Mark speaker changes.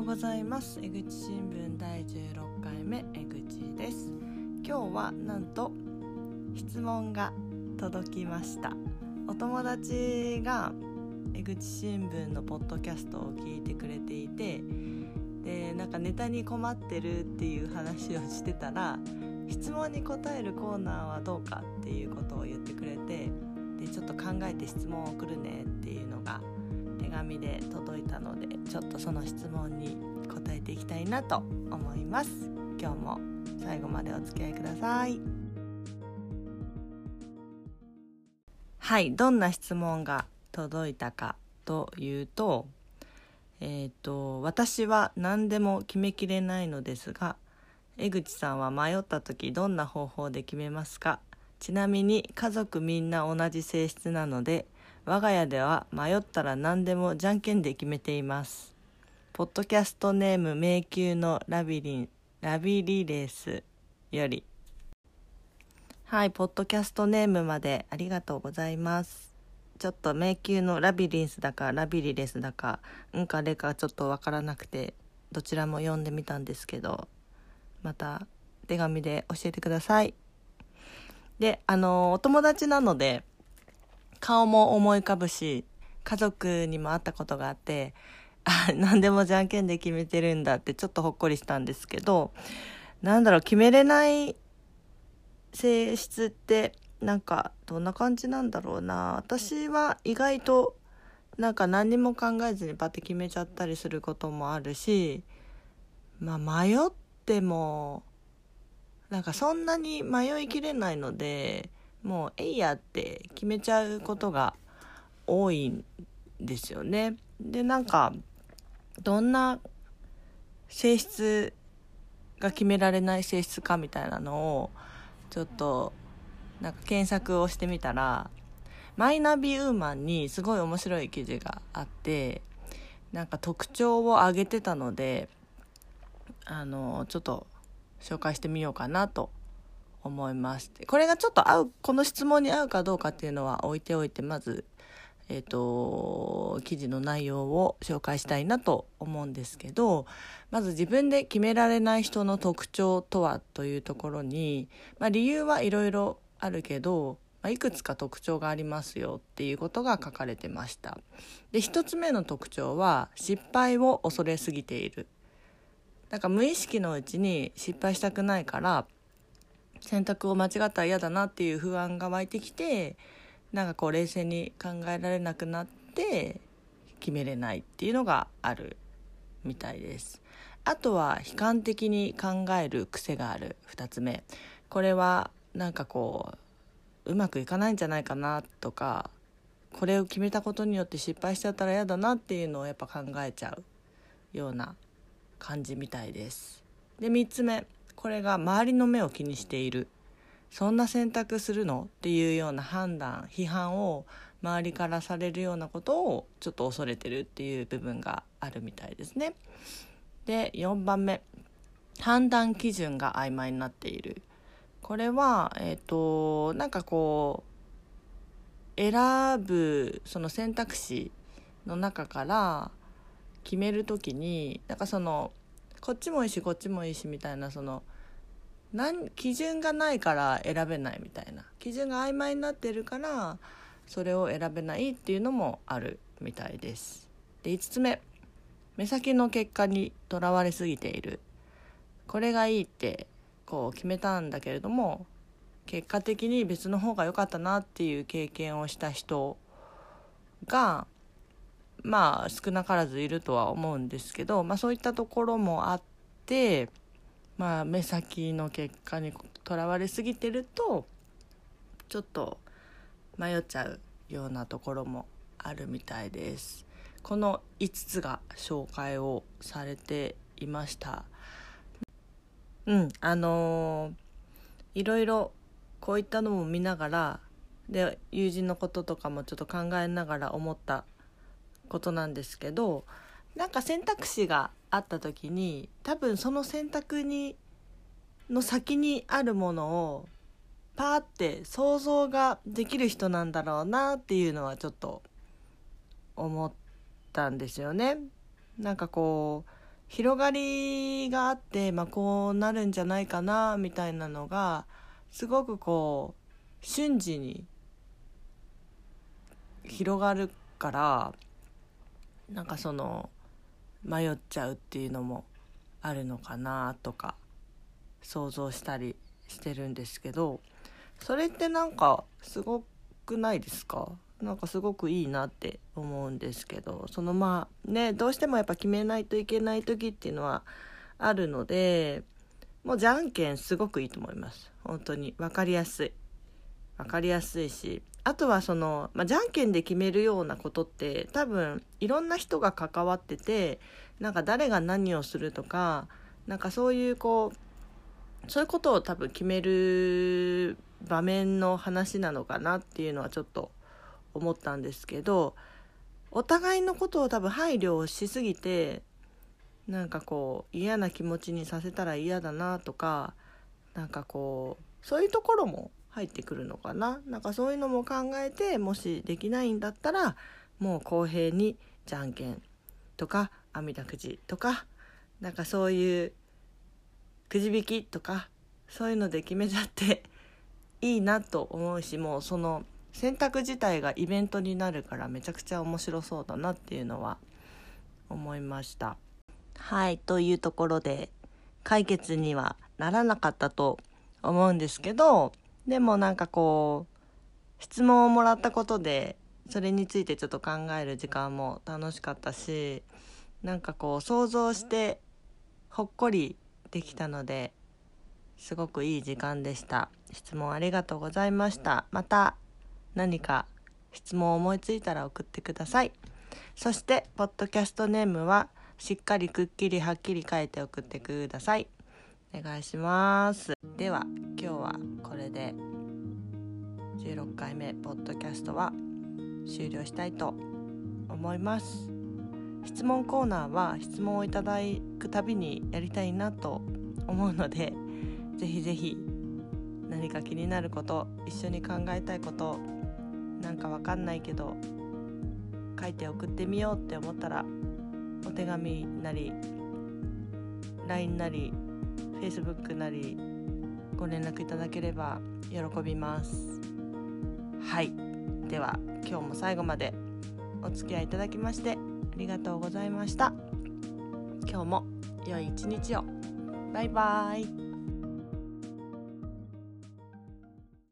Speaker 1: ようございます。江口新聞第16回目江口です。今日はなんと質問が届きました。お友達が江口新聞のポッドキャストを聞いてくれていてでなんかネタに困ってるっていう話をしてたら質問に答えるコーナーはどうかっていうことを言ってくれてでちょっと考えて質問を送るねっていうのが紙で届いたのでちょっとその質問に答えていきたいなと思います。今日も最後までお付き合いください。はいどんな質問が届いたかというとえっ、ー、と私は何でも決めきれないのですが江口さんは迷った時どんな方法で決めますか？ちなみに家族みんな同じ性質なので我が家では迷ったら何でもじゃんけんで決めています。ポッドキャストネーム迷宮のラビリンラビリレースより。はいポッドキャストネームまでありがとうございます。ちょっと迷宮のラビリンスだかラビリレスだかうんかれかちょっとわからなくてどちらも読んでみたんですけどまた手紙で教えてください。であのお友達なので顔も思い浮かぶし家族にも会ったことがあってあ何でもじゃんけんで決めてるんだってちょっとほっこりしたんですけどなんだろう決めれない性質ってなんかどんな感じなんだろうな。私は意外となんか何にも考えずにパッて決めちゃったりすることもあるしまあ迷ってもなんかそんなに迷いきれないのでもうえいやって決めちゃうことが多いんですよね。でなんかどんな性質が決められない性質かみたいなのをちょっとなんか検索をしてみたらマイナビウーマンにすごい面白い記事があってなんか特徴を挙げてたのであのちょっと紹介してみようかなと思いましてこれがちょっと合うこの質問に合うかどうかっていうのは置いておいてまずえっ、ー、と記事の内容を紹介したいなと思うんですけどまず自分で決められない人の特徴とはというところに、まあ、理由はいろいろあるけど、まあ、いくつか特徴がありますよっていうことが書かれてました。で1つ目の特徴は失敗を恐れすぎている。なんか無意識のうちに失敗したくないから選択を間違ったら嫌だなっていう不安が湧いてきてなんかこう冷静に考えられなくなって決めれないっていうのがあるみたいです。あとは悲観的に考える癖がある。2つ目。これはなんかこううまくいかないんじゃないかなとかこれを決めたことによって失敗しちゃったら嫌だなっていうのをやっぱ考えちゃうような感じみたいです。で3つ目。これが周りの目を気にしている。そんな選択するのっていうような判断批判を周りからされるようなことをちょっと恐れてるっていう部分があるみたいですね。で4番目。判断基準が曖昧になっている。これはえっ、ー、となんかこう選ぶその選択肢の中から決める時になんかそのこっちもいいしこっちもいいしみたいなその何基準がないから選べないみたいな。基準が曖昧になってるからそれを選べないっていうのもあるみたいです。で5つ目。目先の結果にとらわれすぎている。これがいいってこう決めたんだけれども結果的に別の方が良かったなっていう経験をした人がまあ少なからずいるとは思うんですけど、まあ、そういったところもあってまあ、目先の結果にとらわれすぎてるとちょっと迷っちゃうようなところもあるみたいです。この5つが紹介をされていました。うんあのー、いろいろこういったのも見ながらで友人のこととかもちょっと考えながら思ったことなんですけどなんか選択肢があった時に多分その選択にの先にあるものをパーって想像ができる人なんだろうなっていうのはちょっと思ったんですよね。なんかこう広がりがあって、まあ、こうなるんじゃないかなみたいなのがすごくこう瞬時に広がるからなんかその迷っちゃうっていうのもあるのかなとか想像したりしてるんですけどそれってなんかすごくないですか？なんかすごくいいなって思うんですけどそのまあねどうしてもやっぱ決めないといけない時っていうのはあるのでもうじゃんけんすごくいいと思います。本当に。分かりやすい。分かりやすいしあとはその、まあ、じゃんけんで決めるようなことって多分いろんな人が関わっててなんか誰が何をするとかなんかそういうこうそういうことを多分決める場面の話なのかなっていうのはちょっと思ったんですけどお互いのことを多分配慮しすぎてなんかこう嫌な気持ちにさせたら嫌だなとかなんかこうそういうところも入ってくるのかな？なんかそういうのも考えてもしできないんだったらもう公平にじゃんけんとか阿弥陀くじとかなんかそういうくじ引きとかそういうので決めちゃって いいなと思うしもうその選択自体がイベントになるからめちゃくちゃ面白そうだなっていうのは思いました。はいというところで解決にはならなかったと思うんですけどでもなんかこう質問をもらったことでそれについてちょっと考える時間も楽しかったしなんかこう想像してほっこりできたのですごくいい時間でした。質問ありがとうございました。また何か質問を思いついたら送ってください。そしてポッドキャストネームはしっかりくっきりはっきり書いて送ってください。お願いします。では今日はで16回目ポッドキャストは終了したいと思います。質問コーナーは質問をいただくたびにやりたいなと思うのでぜひぜひ何か気になること一緒に考えたいことなんかわかんないけど書いて送ってみようって思ったらお手紙なり LINE なり Facebook なりご連絡いただければ喜びます。はい。では今日も最後までお付き合いいただきましてありがとうございました。今日も良い一日を。バイバーイ。